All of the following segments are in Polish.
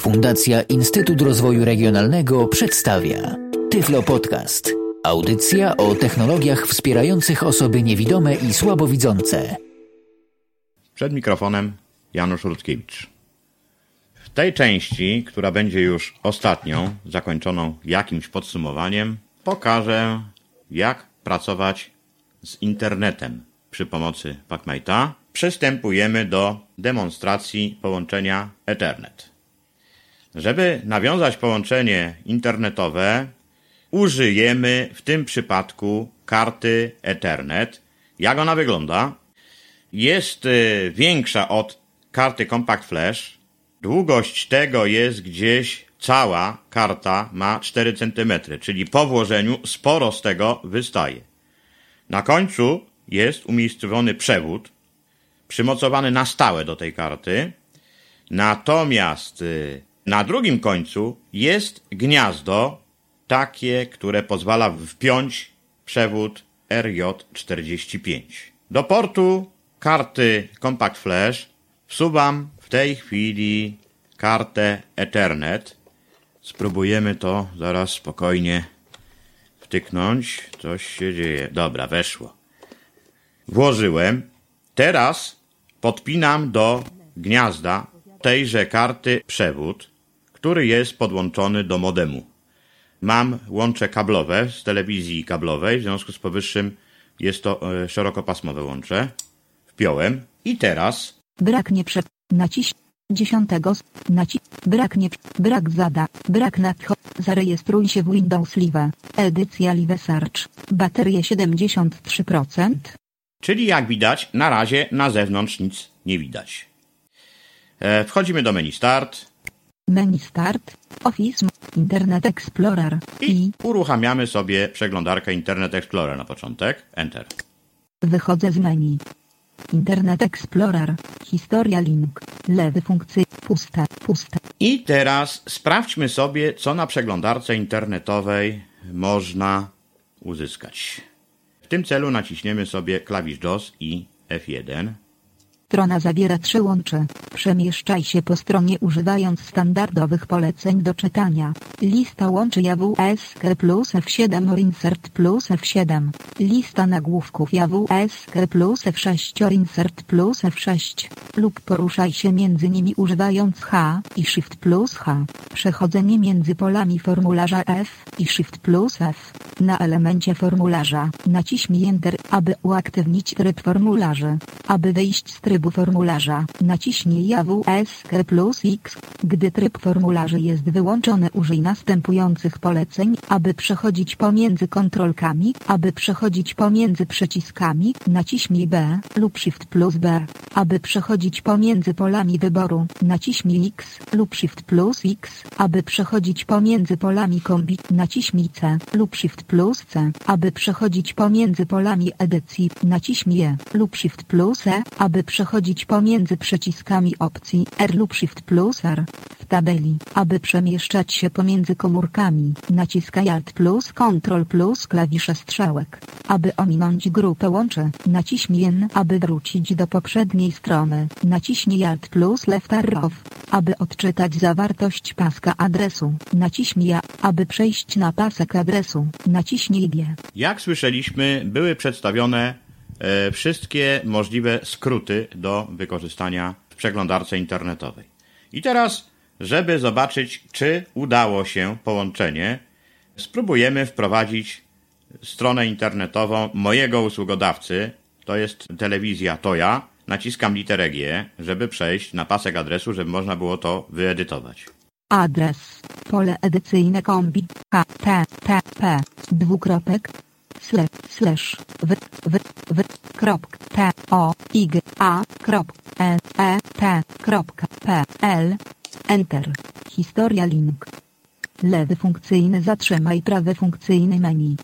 Fundacja Instytut Rozwoju Regionalnego przedstawia Tyflo Podcast. Audycja o technologiach wspierających osoby niewidome i słabowidzące. Przed mikrofonem Janusz Rutkiewicz. W tej części, która będzie już ostatnią, zakończoną jakimś podsumowaniem, pokażę, jak pracować z internetem przy pomocy PacMate'a. Przystępujemy do demonstracji połączenia Ethernet. Żeby nawiązać połączenie internetowe, użyjemy w tym przypadku karty Ethernet. Jak ona wygląda? Jest y, większa od karty Compact Flash. Długość tego jest gdzieś cała karta ma 4 cm, czyli po włożeniu sporo z tego wystaje. Na końcu jest umiejscowiony przewód, przymocowany na stałe do tej karty. Natomiast y, na drugim końcu jest gniazdo, takie, które pozwala wpiąć przewód RJ45. Do portu karty Compact Flash wsuwam w tej chwili kartę Ethernet. Spróbujemy to zaraz spokojnie wtyknąć. Coś się dzieje. Dobra, weszło. Włożyłem. Teraz podpinam do gniazda tejże karty przewód, który jest podłączony do modemu. Mam łącze kablowe z telewizji kablowej, w związku z powyższym jest to e, szerokopasmowe łącze. Wpiąłem i teraz Brak nie prze... Naciś... Dziesiątego... Naciś... Brak nie... Brak zada... Brak nadcho... Zarejestruj się w Windows Live. Edycja Live Search. Baterie 73%. Czyli jak widać, na razie na zewnątrz nic nie widać. E, wchodzimy do menu Start Menu Start. Office. Internet Explorer. i I uruchamiamy sobie przeglądarkę Internet Explorer na początek. Enter. wychodzę z menu. Internet Explorer. Historia link. Lewy funkcji. Puste. Puste. I teraz sprawdźmy sobie, co na przeglądarce internetowej można uzyskać. W tym celu naciśniemy sobie klawisz JOS i F1. Strona zawiera trzy łącze. Przemieszczaj się po stronie używając standardowych poleceń do czytania. Lista łączy JAWSK plus F7 or Insert plus F7. Lista nagłówków JAWSK plus F6 or Insert plus F6. Lub poruszaj się między nimi używając H i Shift plus H. Przechodzenie między polami formularza F i Shift plus F. Na elemencie formularza naciśnij Enter, aby uaktywnić tryb formularzy. Aby wyjść z trybu formularza, naciśnij JAWSK plus X. Gdy tryb formularzy jest wyłączony użyj następujących poleceń, aby przechodzić pomiędzy kontrolkami, aby przechodzić pomiędzy przyciskami, naciśnij B lub Shift plus B. Aby przechodzić pomiędzy polami wyboru, naciśnij X lub Shift plus X. Aby przechodzić pomiędzy polami kombi, naciśnij C lub Shift plus C. Aby przechodzić pomiędzy polami edycji, naciśnij E lub Shift plus E. Aby przechodzić pomiędzy przyciskami opcji R lub Shift plus R. W tabeli, aby przemieszczać się pomiędzy komórkami, naciskaj Alt plus Ctrl plus klawisze strzałek. Aby ominąć grupę łączy, naciśnij N. Aby wrócić do poprzedniej strony, naciśnij Alt plus Left Arrow. Aby odczytać zawartość paska adresu, naciśnij A. Aby przejść na pasek adresu, naciśnij G. Jak słyszeliśmy, były przedstawione wszystkie możliwe skróty do wykorzystania w przeglądarce internetowej. I teraz, żeby zobaczyć, czy udało się połączenie, spróbujemy wprowadzić stronę internetową mojego usługodawcy, to jest telewizja Toja. Naciskam literę G, żeby przejść na pasek adresu, żeby można było to wyedytować. Adres. Pole edycyjne kombi. H, T, T, P. Dwukropek. Slash, slash, w, w, w, krop, T, O, Y, A, krop, E, E, T, kropka, P, L. Enter. Historia link. Lewy funkcyjny zatrzymaj prawy funkcyjny menu.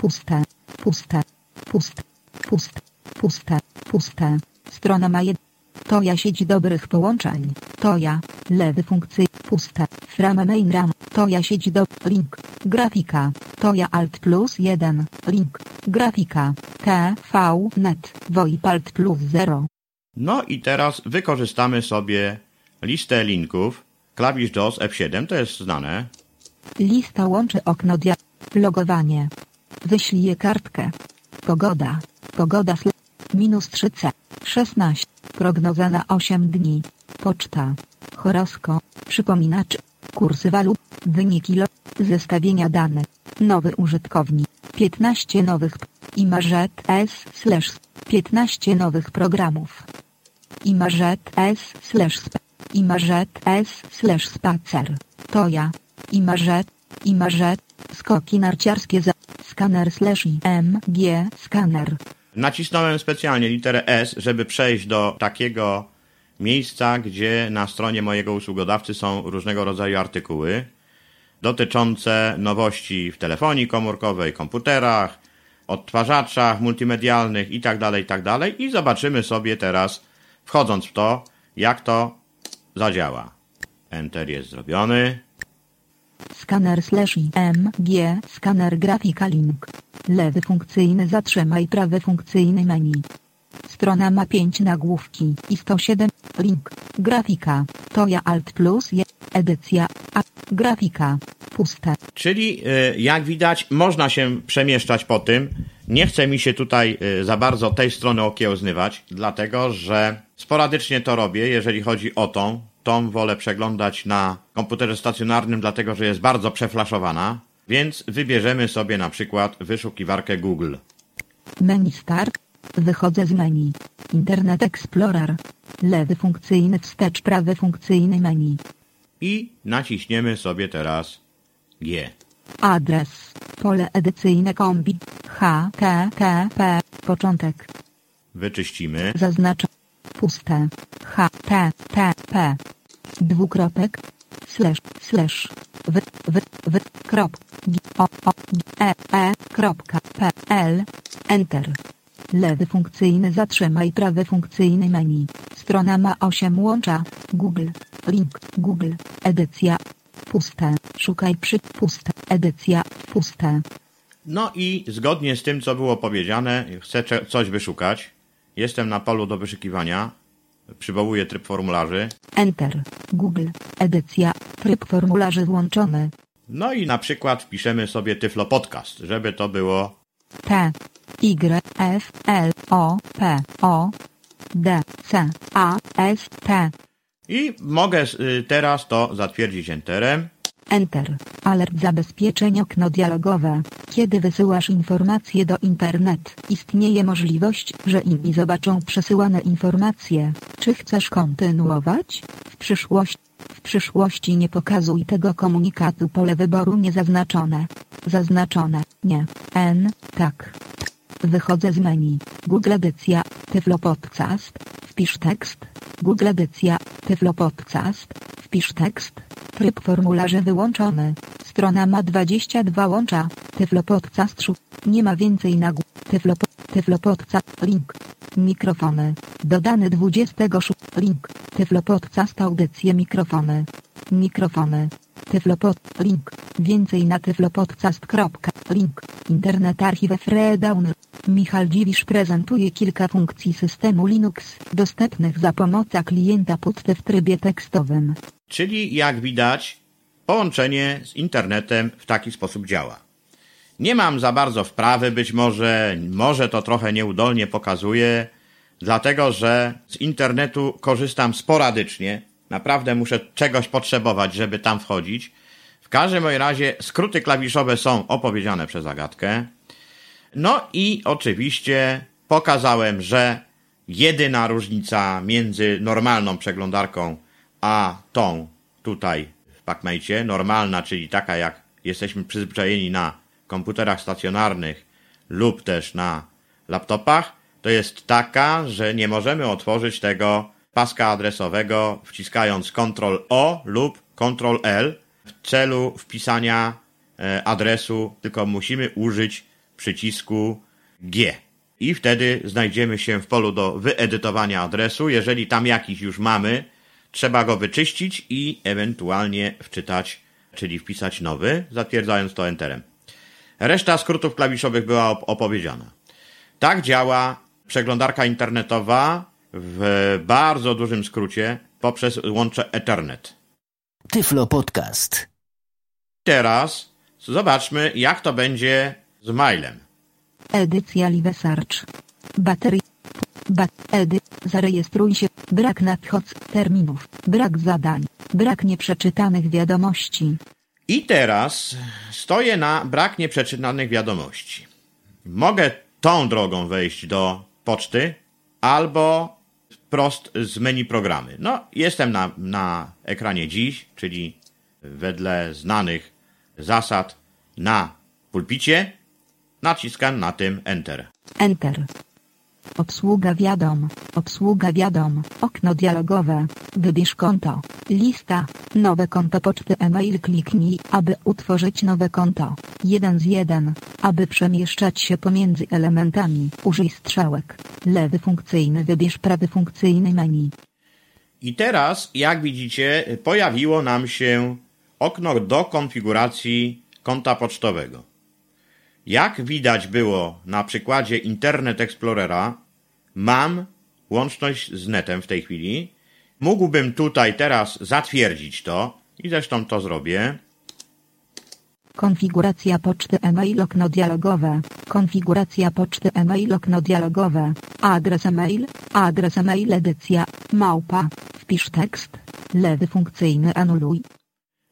Puste, puste, puste, puste, puste, puste. Strona ma jed... To ja sieć dobrych połączeń. To ja. Lewy funkcji. Puste. Frame main ram. To ja sieć do... Link. Grafika. To ja alt plus 1. Link. Grafika. TV net. VoIP alt plus 0. No i teraz wykorzystamy sobie listę linków. Klawisz DOS F7 to jest znane. Lista łączy okno dia... Logowanie. Wyślij kartkę. Pogoda. Pogoda sl... Minus 3C. 16. Prognoza na 8 dni. Poczta. Horoskop. Przypominacz. Kursy walut. Wyniki lo... Zestawienia danych. Nowy użytkownik. 15 nowych... Imarzet S slash 15 nowych programów. Imarzet S slash sp... Imarzet S slash spacer. To ja. Imarzet. Imarzet. Skoki narciarskie za... Skaner slash MG skaner. Nacisnąłem specjalnie literę S, żeby przejść do takiego miejsca, gdzie na stronie mojego usługodawcy są różnego rodzaju artykuły dotyczące nowości w telefonii komórkowej, komputerach, odtwarzaczach multimedialnych itd., itd. I zobaczymy sobie teraz, wchodząc w to, jak to zadziała. Enter jest zrobiony. Skaner slash MG skaner grafika link. Lewy funkcyjny zatrzymaj prawy funkcyjny menu. Strona ma 5 nagłówki i 107 link. Grafika. To ja alt plus je. Edycja. A. Grafika. Puste. Czyli y, jak widać, można się przemieszczać po tym. Nie chce mi się tutaj y, za bardzo tej strony okiełznywać, dlatego że sporadycznie to robię, jeżeli chodzi o tą. Tą wolę przeglądać na komputerze stacjonarnym, dlatego że jest bardzo przeflaszowana. Więc wybierzemy sobie na przykład wyszukiwarkę Google. Menu start. Wychodzę z menu. Internet Explorer. Lewy funkcyjny wstecz prawy funkcyjny menu. I naciśniemy sobie teraz G. Adres. Pole edycyjne kombi. HTTP. Początek. Wyczyścimy. Zaznaczam. Puste. HTTP. Dwukropek. Slash. Slash. W. W. W. Krop. G, o. O. G, E. E. Kropka. P. L. Enter. Lewy funkcyjny zatrzymaj prawy funkcyjny menu. Strona ma 8 łącza. Google. Link. Google. Edycja. Puste. Szukaj przy. Puste. Edycja. Puste. No i zgodnie z tym, co było powiedziane, chcę coś wyszukać. Jestem na polu do wyszukiwania. Przywołuję tryb formularzy. Enter. Google. Edycja. Tryb formularzy włączony. No i na przykład wpiszemy sobie Tyflo Podcast, żeby to było T. Y. F. L. O. P. O. D. C. A. S. T. i mogę y, teraz to zatwierdzić Enterem. Enter. Alert zabezpieczeń okno dialogowe. Kiedy wysyłasz informacje do internet, istnieje możliwość, że inni zobaczą przesyłane informacje. Czy chcesz kontynuować? W przyszłości, w przyszłości nie pokazuj tego komunikatu pole wyboru niezaznaczone. Zaznaczone. Nie. N. Tak. Wychodzę z menu. Google Edycja. Tyflo Podcast. Wpisz tekst. Google Edycja. Tyflo Podcast. Wpisz tekst. Tryb formularzy wyłączony. Strona ma 22 łącza. Tyflo Podcast. szu- Nie ma więcej nagł. Tyflo, po- tyflo Podcast. Link. Mikrofony. Dodany 26. Link. Tyflo Podcast. Audycje mikrofony. Mikrofony. Tyflopod. Link. Więcej na tyflopodcast. Link. Internet archiw Freedowner. Michal Dziwisz prezentuje kilka funkcji systemu Linux dostępnych za pomocą klienta Putty w trybie tekstowym. Czyli jak widać, połączenie z internetem w taki sposób działa. Nie mam za bardzo wprawy, być może, może to trochę nieudolnie pokazuje, dlatego że z internetu korzystam sporadycznie. Naprawdę muszę czegoś potrzebować, żeby tam wchodzić. W każdym razie skróty klawiszowe są opowiedziane przez Agatkę. No i oczywiście pokazałem, że jedyna różnica między normalną przeglądarką a tą tutaj w PacMate, normalna, czyli taka jak jesteśmy przyzwyczajeni na komputerach stacjonarnych lub też na laptopach, to jest taka, że nie możemy otworzyć tego paska adresowego wciskając Ctrl O lub Ctrl L w celu wpisania e, adresu, tylko musimy użyć przycisku G. I wtedy znajdziemy się w polu do wyedytowania adresu. Jeżeli tam jakiś już mamy, trzeba go wyczyścić i ewentualnie wczytać, czyli wpisać nowy, zatwierdzając to Enterem. Reszta skrótów klawiszowych była op- opowiedziana. Tak działa przeglądarka internetowa w bardzo dużym skrócie poprzez łącze Ethernet. Tyflo Podcast. Teraz zobaczmy, jak to będzie z mailem. Edycja Live Search. Baterii. Bat edy. Zarejestruj się. Brak nadchodz terminów. Brak zadań. Brak nieprzeczytanych wiadomości. I teraz stoję na brak nieprzeczytanych wiadomości. Mogę tą drogą wejść do poczty albo wprost z menu programy. No, jestem na, na ekranie dziś, czyli wedle znanych zasad na pulpicie. Naciskam na tym Enter. Enter. Obsługa wiadom. Obsługa wiadom. Okno dialogowe. Wybierz konto. Lista. Nowe konto poczty e-mail kliknij, aby utworzyć nowe konto. 1 z 1. Aby przemieszczać się pomiędzy elementami, użyj strzałek. Lewy funkcyjny wybierz prawy funkcyjny menu. I teraz, jak widzicie, pojawiło nam się okno do konfiguracji konta pocztowego. Jak widać było na przykładzie Internet Explorera, mam łączność z netem w tej chwili. Mógłbym tutaj teraz zatwierdzić to i zresztą to zrobię. Konfiguracja poczty e-mail okno dialogowe. Konfiguracja poczty e-mail okno dialogowe. Adres e-mail. Adres e-mail edycja. Małpa. Wpisz tekst. Lewy funkcyjny anuluj.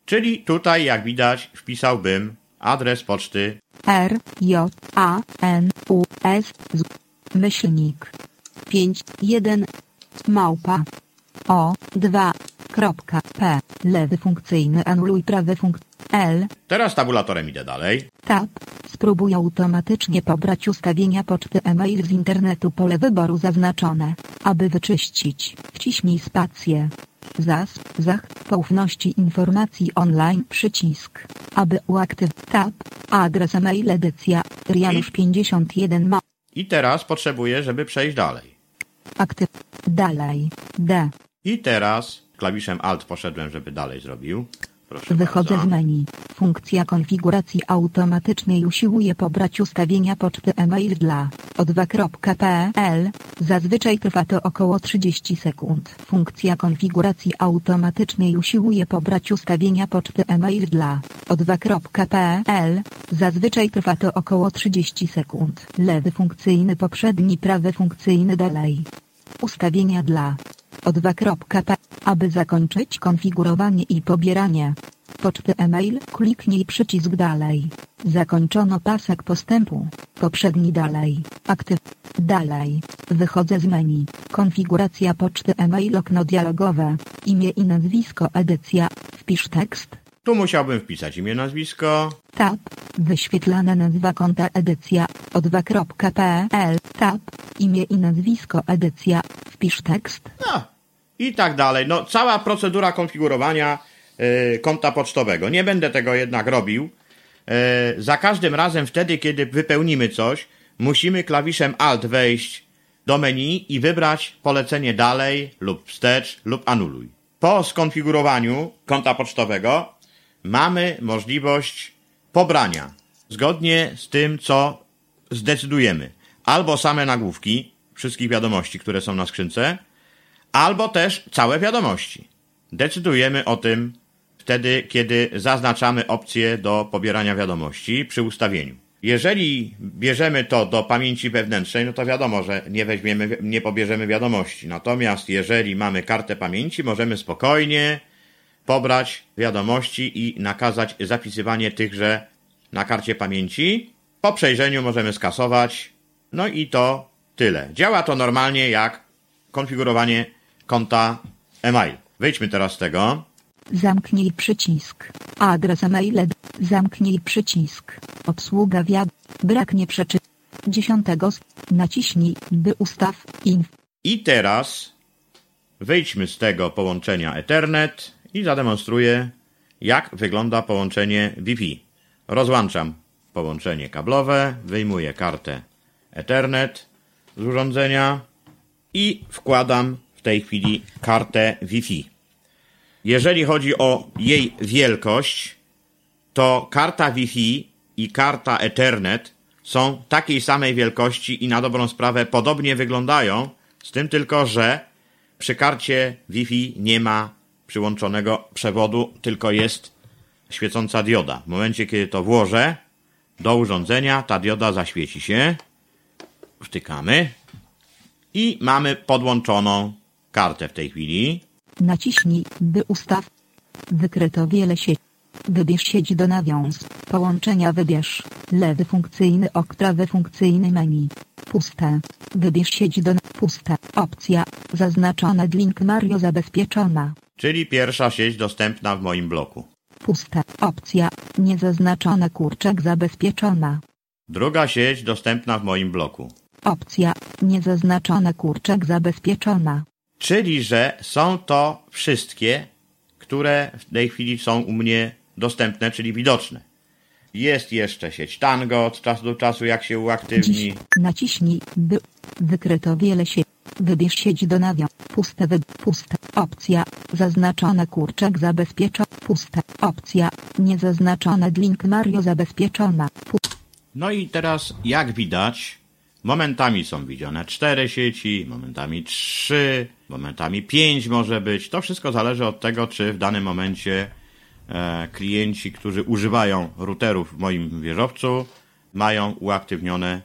Czyli tutaj, jak widać, wpisałbym adres poczty R J A N U S Z myślnik. 5 1 małpa. O 2 kropka P. Lewy funkcyjny anuluj prawy funk L. Teraz tabulatorem idę dalej. tab. Spróbuj automatycznie pobrać ustawienia poczty e-mail z internetu pole wyboru zaznaczone aby wyczyścić. Wciśnij spację Zas, zach, poufności informacji online przycisk. Aby uaktyw tab, adres e-mail edycja, Rianusz 51 ma. I teraz potrzebuję, żeby przejść dalej. Aktyw, dalej, D. I teraz klawiszem Alt poszedłem, żeby dalej zrobił. Proszę Wychodzę bardzo. z menu. Funkcja konfiguracji automatycznej usiłuje pobrać ustawienia poczty e-mail dla o2.pl. Zazwyczaj trwa to około 30 sekund. Funkcja konfiguracji automatycznej usiłuje pobrać ustawienia poczty e-mail dla o2.pl. Zazwyczaj trwa to około 30 sekund. Lewy funkcyjny poprzedni prawy funkcyjny dalej. Ustawienia dla o2.p. Aby zakończyć konfigurowanie i pobieranie poczty e-mail, kliknij przycisk dalej. Zakończono pasek postępu. Poprzedni dalej. Aktyw. Dalej. Wychodzę z menu. Konfiguracja poczty e-mail okno dialogowe. Imię i nazwisko edycja. Wpisz tekst. Tu musiałbym wpisać imię, nazwisko. Tab. Wyświetlana nazwa konta edycja. o2.pl. Tab. Imię i nazwisko edycja. Wpisz tekst. No i tak dalej. No, cała procedura konfigurowania y, konta pocztowego. Nie będę tego jednak robił. Y, za każdym razem wtedy, kiedy wypełnimy coś, musimy klawiszem Alt wejść do menu i wybrać polecenie dalej lub wstecz lub anuluj. Po skonfigurowaniu konta pocztowego mamy możliwość pobrania zgodnie z tym, co zdecydujemy. Albo same nagłówki wszystkich wiadomości, które są na skrzynce, albo też całe wiadomości. Decydujemy o tym wtedy, kiedy zaznaczamy opcję do pobierania wiadomości przy ustawieniu. Jeżeli bierzemy to do pamięci wewnętrznej, no to wiadomo, że nie weźmiemy, nie pobierzemy wiadomości. Natomiast jeżeli mamy kartę pamięci, możemy spokojnie pobrać wiadomości i nakazać zapisywanie tychże na karcie pamięci. Po przejrzeniu możemy skasować. No i to tyle. Działa to normalnie jak konfigurowanie konta e-mail. Wyjdźmy teraz z tego. Zamknij przycisk. Adres e-mail. Zamknij przycisk. Obsługa wiad. Brak nieprzeczy. 10. Naciśnij, by ustaw inf. I teraz wyjdźmy z tego połączenia Ethernet i zademonstruję, jak wygląda połączenie Wi-Fi. Rozłączam połączenie kablowe, wyjmuję kartę Ethernet z urządzenia i wkładam tej chwili kartę Wi-Fi. Jeżeli chodzi o jej wielkość, to karta Wi-Fi i karta Ethernet są takiej samej wielkości i na dobrą sprawę podobnie wyglądają, Z tym tylko, że przy karcie Wi-Fi nie ma przyłączonego przewodu, tylko jest świecąca dioda. W momencie, kiedy to włożę do urządzenia, ta dioda zaświeci się. Wtykamy i mamy podłączoną kartę w tej chwili. Naciśnij, by ustaw. Wykryto wiele sieci. Wybierz sieć do nawiąz. Połączenia wybierz. Lewy funkcyjny ok prawy funkcyjny menu. Puste. Wybierz sieć do puste. Opcja. Zaznaczona link Mario zabezpieczona. Czyli pierwsza sieć dostępna w moim bloku. Puste. Opcja. Niezaznaczona kurczak zabezpieczona. Druga sieć dostępna w moim bloku. Opcja. Niezaznaczona kurczak zabezpieczona. Czyli, że są to wszystkie, które w tej chwili są u mnie dostępne, czyli widoczne. Jest jeszcze sieć Tango od czasu do czasu, jak się uaktywni. Naciśnij, by. Wykryto wiele sieci. Wybierz sieć do nawią. Puste wy... Puste. Opcja. Zaznaczone kurczak zabezpieczona. Puste. Opcja. Niezaznaczone link Mario zabezpieczona. Pu... No i teraz, jak widać, momentami są widziane cztery sieci, momentami trzy, momentami pięć może być. To wszystko zależy od tego, czy w danym momencie e, klienci, którzy używają routerów w moim wieżowcu, mają uaktywnione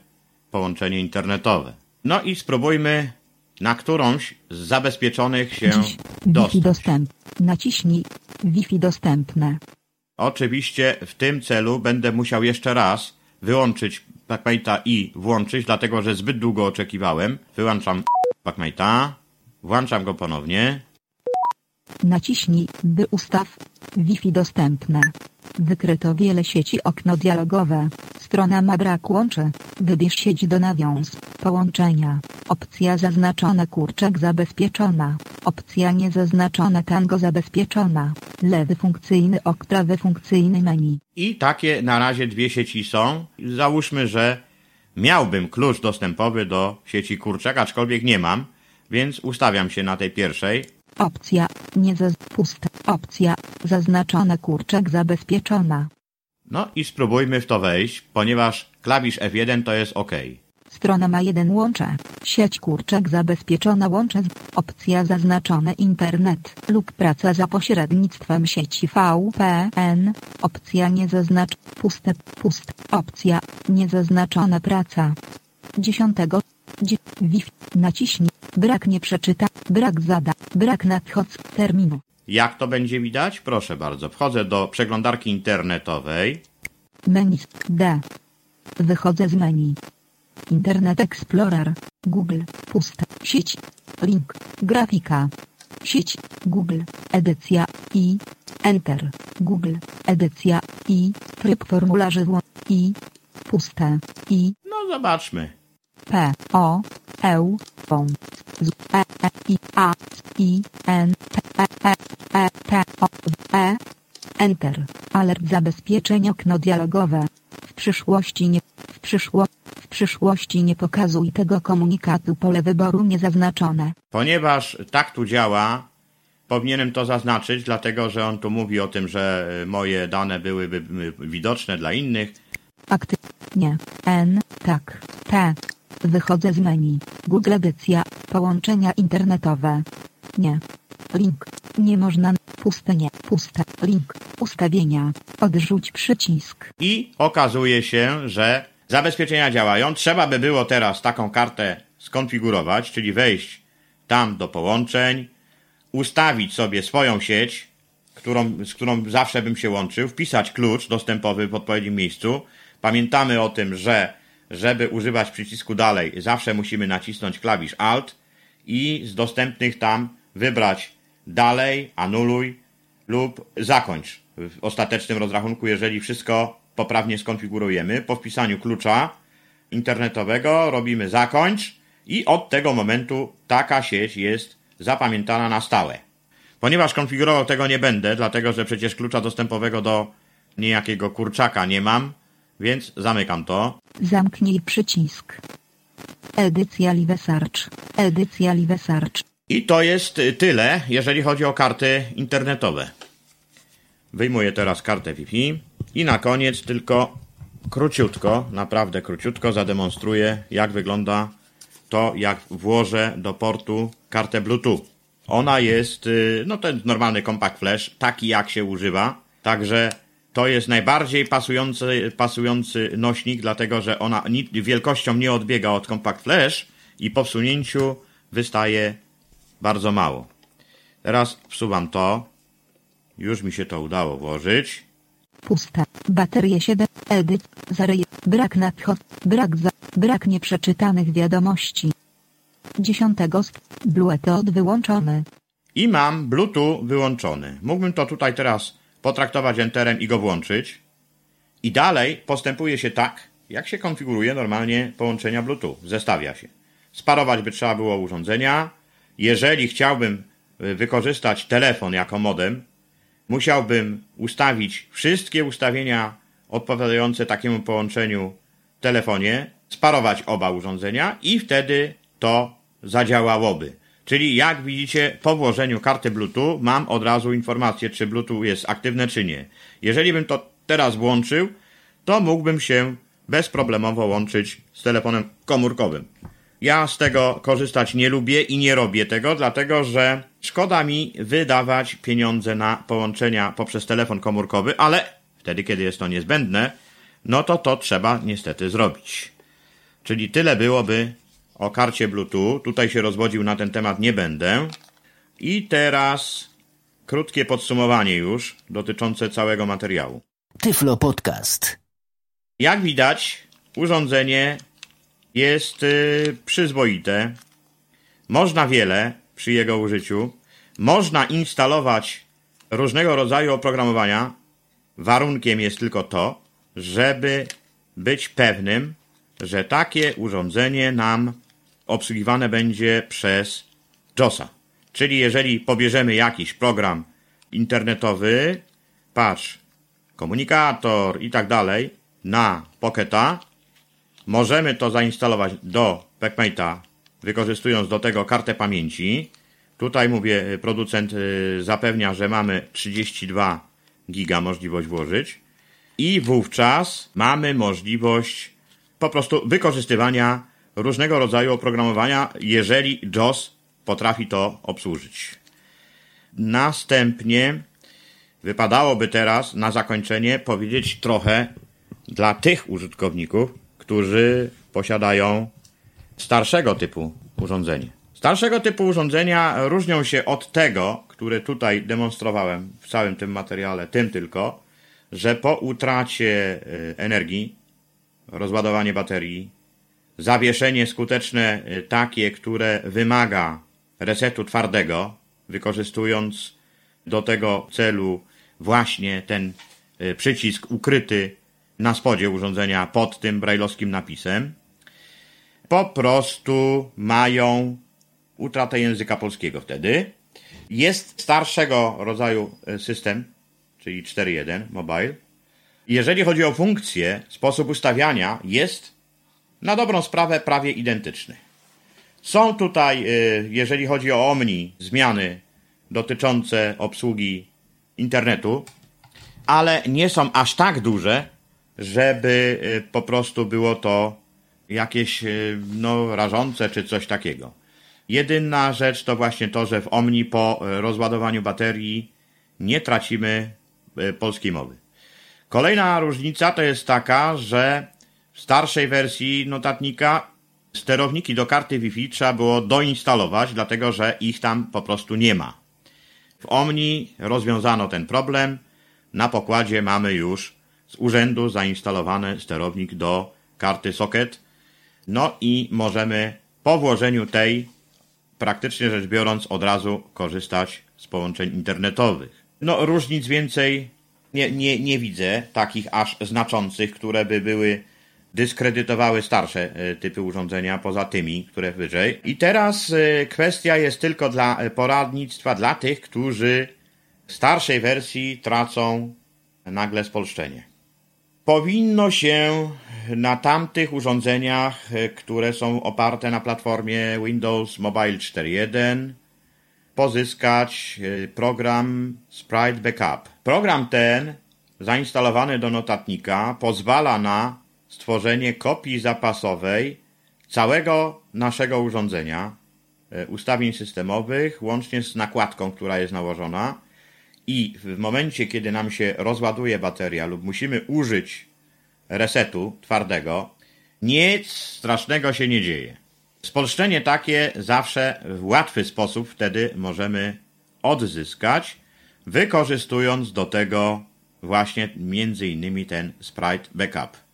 połączenie internetowe. No i spróbujmy na którąś z zabezpieczonych się dostać. dostęp. Naciśnij. Wi-Fi dostępne. Oczywiście w tym celu będę musiał jeszcze raz wyłączyć Backmate'a i włączyć, dlatego że zbyt długo oczekiwałem. Wyłączam Backmate'a, włączam go ponownie. Naciśnij, by ustaw. Wi-Fi dostępne. Wykryto wiele sieci okno dialogowe. Strona ma brak łączy. Wybierz sieć do nawiąz. Połączenia. Opcja zaznaczona kurczak zabezpieczona. Opcja niezaznaczona tango zabezpieczona. Lewy funkcyjny ok prawy funkcyjny menu. I takie na razie dwie sieci są. Załóżmy, że miałbym klucz dostępowy do sieci kurczak, aczkolwiek nie mam, więc ustawiam się na tej pierwszej. Opcja nie zaz... pusta. Opcja zaznaczona kurczak zabezpieczona. No i spróbujmy w to wejść, ponieważ klawisz F1 to jest OK. Strona ma jeden łącze. Sieć kurczak zabezpieczona łącze z opcja zaznaczone internet lub praca za pośrednictwem sieci VPN. Opcja nie zaznacz puste puste. Opcja niezaznaczona praca. 10. Dzie- Wi-Fi. Naciśnij. Brak nie przeczyta. Brak zada. Brak nadchodz terminu. Jak to będzie widać? Proszę bardzo. Wchodzę do przeglądarki internetowej. Menu D. Wychodzę z menu. Internet Explorer. Google. Pusta. Sieć. Link. Grafika. Sieć. Google. Edycja. I. Enter. Google. Edycja. I. Tryb formularzy I. Puste. I. No zobaczmy. P. O. E. O. Z. E. E. I. A. I. N. T. E. E. E. T. O. E. Enter. Alert zabezpieczeń okno dialogowe. W przyszłości nie. W przyszło. W przyszłości nie pokazuj tego komunikatu pole wyboru niezaznaczone. Ponieważ tak tu działa, powinienem to zaznaczyć, dlatego że on tu mówi o tym, że y, moje dane byłyby y, widoczne dla innych. Akty. Nie. N. Tak. T. Wychodzę z menu. Google edycja. Połączenia internetowe. Nie. Link. Nie można. Puste nie. Puste. Link. Ustawienia. Odrzuć przycisk. I okazuje się, że zabezpieczenia działają. Trzeba by było teraz taką kartę skonfigurować, czyli wejść tam do połączeń, ustawić sobie swoją sieć, którą, z którą zawsze bym się łączył, wpisać klucz dostępowy w odpowiednim miejscu. Pamiętamy o tym, że żeby używać przycisku dalej, zawsze musimy nacisnąć klawisz Alt i z dostępnych tam wybrać dalej, anuluj lub zakończ w ostatecznym rozrachunku, jeżeli wszystko poprawnie skonfigurujemy. Po wpisaniu klucza internetowego robimy zakończ i od tego momentu taka sieć jest zapamiętana na stałe. Ponieważ konfigurował tego nie będę, dlatego że przecież klucza dostępowego do niejakiego kurczaka nie mam, więc zamykam to. Zamknij przycisk. Edycja Live Search. Edycja Live Search. I to jest tyle, jeżeli chodzi o karty internetowe. Wyjmuję teraz kartę Wi-Fi i na koniec tylko króciutko, naprawdę króciutko zademonstruję, jak wygląda to jak włożę do portu kartę Bluetooth. Ona jest, y, no ten normalny compact flash, taki jak się używa, także to jest najbardziej pasujący, pasujący nośnik, dlatego że ona wielkością nie odbiega od compact flash i po wsunięciu wystaje bardzo mało. Teraz wsuwam to. Już mi się to udało włożyć. Pusta. Baterie 7. Edyt. Zarej. Brak nadchod. Brak za. Brak nieprzeczytanych wiadomości. 10. Bluetooth wyłączony. I mam Bluetooth wyłączony. Mógłbym to tutaj teraz potraktować Enterem i go włączyć. I dalej postępuje się tak, jak się konfiguruje normalnie połączenia Bluetooth. Zestawia się. Sparować by trzeba było urządzenia. Jeżeli chciałbym y, wykorzystać telefon jako modem, musiałbym ustawić wszystkie ustawienia odpowiadające takiemu połączeniu telefonie, sparować oba urządzenia i wtedy to zadziałałoby. Czyli jak widzicie, po włożeniu karty Bluetooth mam od razu informację, czy Bluetooth jest aktywne, czy nie. Jeżeli bym to teraz włączył, to mógłbym się bezproblemowo łączyć z telefonem komórkowym. Ja z tego korzystać nie lubię i nie robię tego, dlatego że szkoda mi wydawać pieniądze na połączenia poprzez telefon komórkowy, ale wtedy, kiedy jest to niezbędne, no to to trzeba niestety zrobić. Czyli tyle byłoby o karcie Bluetooth. Tutaj się rozwodził na ten temat nie będę. I teraz krótkie podsumowanie już dotyczące całego materiału. Tyflo Podcast. Jak widać, urządzenie jest y, przyzwoite. Można wiele przy jego użyciu. Można instalować różnego rodzaju oprogramowania. Warunkiem jest tylko to, żeby być pewnym, że takie urządzenie nam obsługiwane będzie przez JOSa. Czyli jeżeli pobierzemy jakiś program internetowy, patrz, komunikator i tak dalej na Pocketa, możemy to zainstalować do Packmate'a, wykorzystując do tego kartę pamięci. Tutaj mówię, producent y, zapewnia, że mamy 32 giga możliwość włożyć i wówczas mamy możliwość po prostu wykorzystywania różnego rodzaju oprogramowania, jeżeli JOS potrafi to obsłużyć. Następnie wypadałoby teraz na zakończenie powiedzieć trochę dla tych użytkowników, którzy posiadają starszego typu urządzenie. Starszego typu urządzenia różnią się od tego, które tutaj demonstrowałem w całym tym materiale, tym tylko, że po utracie y, energii, rozładowanie baterii, zawieszenie skuteczne y, takie, które wymaga resetu twardego, wykorzystując do tego celu właśnie ten y, przycisk ukryty na spodzie urządzenia pod tym brajlowskim napisem, po prostu mają utratę języka polskiego wtedy. Jest starszego rodzaju y, system, czyli 4.1 mobile. Jeżeli chodzi o funkcję, sposób ustawiania jest na dobrą sprawę prawie identyczny. Są tutaj, y, jeżeli chodzi o Omni, zmiany dotyczące obsługi internetu, ale nie są aż tak duże, żeby y, po prostu było to jakieś y, no, rażące czy coś takiego. Jedyna rzecz to właśnie to, że w Omni po rozładowaniu baterii nie tracimy polskiej mowy. Kolejna różnica to jest taka, że starszej wersji notatnika sterowniki do karty Wi-Fi trzeba było doinstalować, dlatego że ich tam po prostu nie ma. W Omni rozwiązano ten problem. Na pokładzie mamy już z urzędu zainstalowany sterownik do karty socket. No i możemy po włożeniu tej, praktycznie rzecz biorąc, od razu korzystać z połączeń internetowych. No, różnic więcej nie, nie, nie widzę, takich aż znaczących, które by były dyskredytowały starsze e, typy urządzenia poza tymi, które wyżej. I teraz e, kwestia jest tylko dla e, poradnictwa dla tych, którzy w starszej wersji tracą nagle spolszczenie. Powinno się na tamtych urządzeniach, które są oparte na platformie Windows Mobile 4.1 pozyskać program Sprite Backup. Program ten zainstalowany do notatnika pozwala na stworzenie kopii zapasowej całego naszego urządzenia, e, ustawień systemowych, łącznie z nakładką, która jest nałożona. I w momencie, kiedy nam się rozładuje bateria lub musimy użyć resetu twardego, nic strasznego się nie dzieje. Spolszczenie takie zawsze w łatwy sposób wtedy możemy odzyskać, wykorzystując do tego właśnie między innymi ten sprite backup.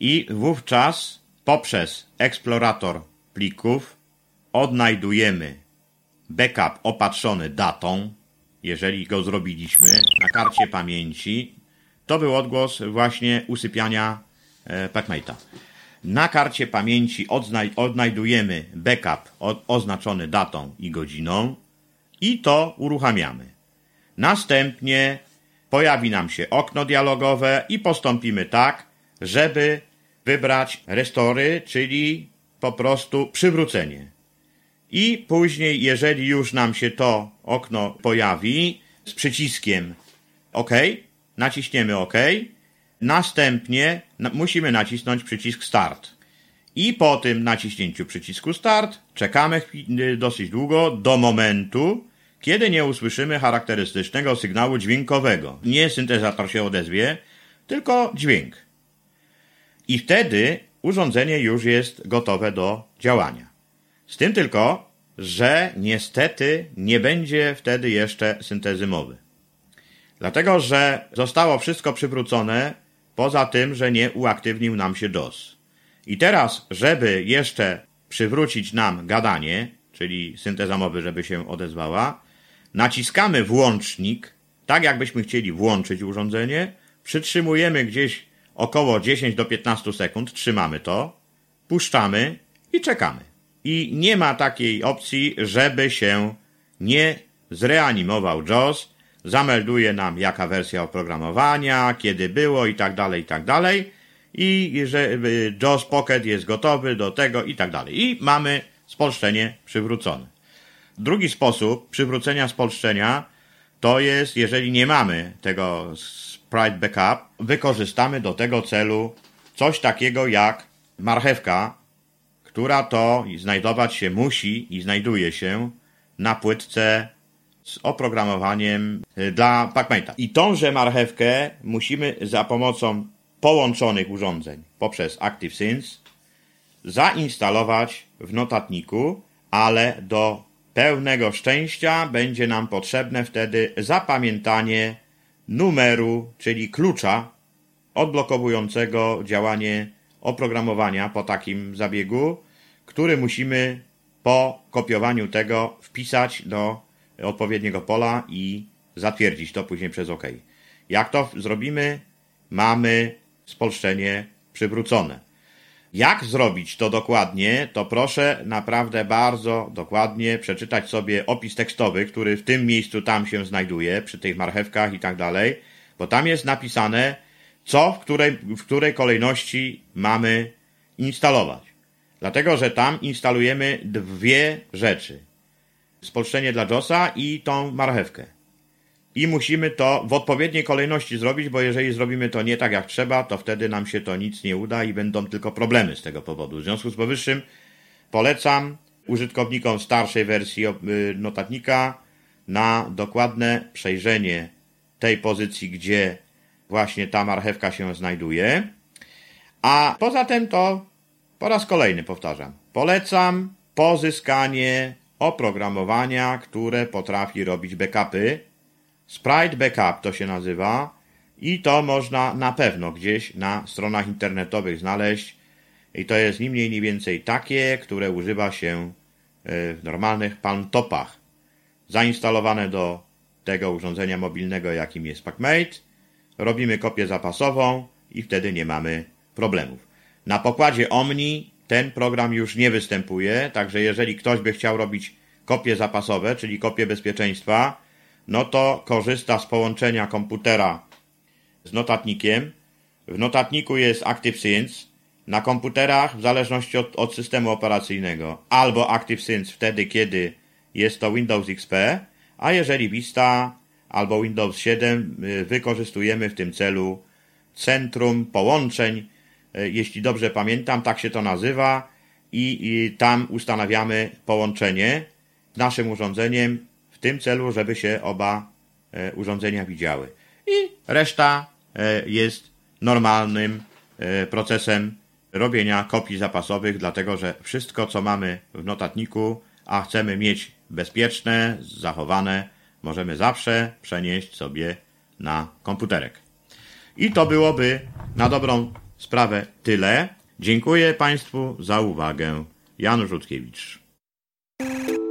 I wówczas poprzez eksplorator plików odnajdujemy backup opatrzony datą, jeżeli go zrobiliśmy na karcie pamięci. To był odgłos właśnie usypiania e, PacMate'a. Na karcie pamięci odnajdujemy backup oznaczony datą i godziną i to uruchamiamy. Następnie pojawi nam się okno dialogowe i postąpimy tak, żeby wybrać restory, czyli po prostu przywrócenie. I później, jeżeli już nam się to okno pojawi z przyciskiem OK, naciśniemy OK, następnie musimy nacisnąć przycisk Start. I po tym naciśnięciu przycisku Start czekamy dosyć długo do momentu, kiedy nie usłyszymy charakterystycznego sygnału dźwiękowego. Nie syntezator się odezwie, tylko dźwięk. I wtedy urządzenie już jest gotowe do działania. Z tym tylko, że niestety nie będzie wtedy jeszcze syntezy mowy. Dlatego, że zostało wszystko przywrócone, poza tym, że nie uaktywnił nam się DOS. I teraz, żeby jeszcze przywrócić nam gadanie, czyli synteza mowy, żeby się odezwała, naciskamy włącznik, tak jakbyśmy chcieli włączyć urządzenie, przytrzymujemy gdzieś około 10 do 15 sekund, trzymamy to, puszczamy i czekamy. I nie ma takiej opcji, żeby się nie zreanimował JAWS, zamelduje nam jaka wersja oprogramowania, kiedy było i tak dalej, i tak dalej i że y, JAWS Pocket jest gotowy do tego i tak dalej. I mamy spolszczenie przywrócone. Drugi sposób przywrócenia spolszczenia to jest, jeżeli nie mamy tego sprite backup, wykorzystamy do tego celu coś takiego jak marchewka, która to znajdować się musi i znajduje się na płytce z oprogramowaniem y, dla PacMate'a. I tąże marchewkę musimy za pomocą połączonych urządzeń poprzez ActiveSync zainstalować w notatniku, ale do pełnego szczęścia będzie nam potrzebne wtedy zapamiętanie numeru, czyli klucza odblokowującego działanie oprogramowania po takim zabiegu, który musimy po kopiowaniu tego wpisać do odpowiedniego pola i zatwierdzić to później przez OK. Jak to zrobimy? Mamy spolszczenie przywrócone. Jak zrobić to dokładnie, to proszę naprawdę bardzo dokładnie przeczytać sobie opis tekstowy, który w tym miejscu tam się znajduje, przy tych marchewkach i tak dalej, bo tam jest napisane, co w której, w której kolejności mamy instalować. Dlatego, że tam instalujemy dwie rzeczy. Spolszczenie dla JOSa i tą marchewkę i musimy to w odpowiedniej kolejności zrobić, bo jeżeli zrobimy to nie tak jak trzeba, to wtedy nam się to nic nie uda i będą tylko problemy z tego powodu. W związku z powyższym polecam użytkownikom starszej wersji y, notatnika na dokładne przejrzenie tej pozycji, gdzie właśnie ta marchewka się znajduje. A poza tym to po raz kolejny powtarzam. Polecam pozyskanie oprogramowania, które potrafi robić backupy Sprite Backup to się nazywa i to można na pewno gdzieś na stronach internetowych znaleźć i to jest ni mniej ni więcej takie, które używa się e, w normalnych palmtopach. Zainstalowane do tego urządzenia mobilnego, jakim jest PacMate, robimy kopię zapasową i wtedy nie mamy problemów. Na pokładzie Omni ten program już nie występuje, także jeżeli ktoś by chciał robić kopie zapasowe, czyli kopie bezpieczeństwa, no to korzysta z połączenia komputera z notatnikiem. W notatniku jest ActiveSync. Na komputerach, w zależności od, od systemu operacyjnego, albo ActiveSync wtedy, kiedy jest to Windows XP, a jeżeli Vista albo Windows 7, y, wykorzystujemy w tym celu Centrum Połączeń, y, jeśli dobrze pamiętam, tak się to nazywa i, i tam ustanawiamy połączenie naszym urządzeniem tym celu, żeby się oba e, urządzenia widziały. I reszta e, jest normalnym e, procesem robienia kopii zapasowych, dlatego że wszystko, co mamy w notatniku, a chcemy mieć bezpieczne, zachowane, możemy zawsze przenieść sobie na komputerek. I to byłoby na dobrą sprawę tyle. Dziękuję Państwu za uwagę. Jan Rzutkiewicz.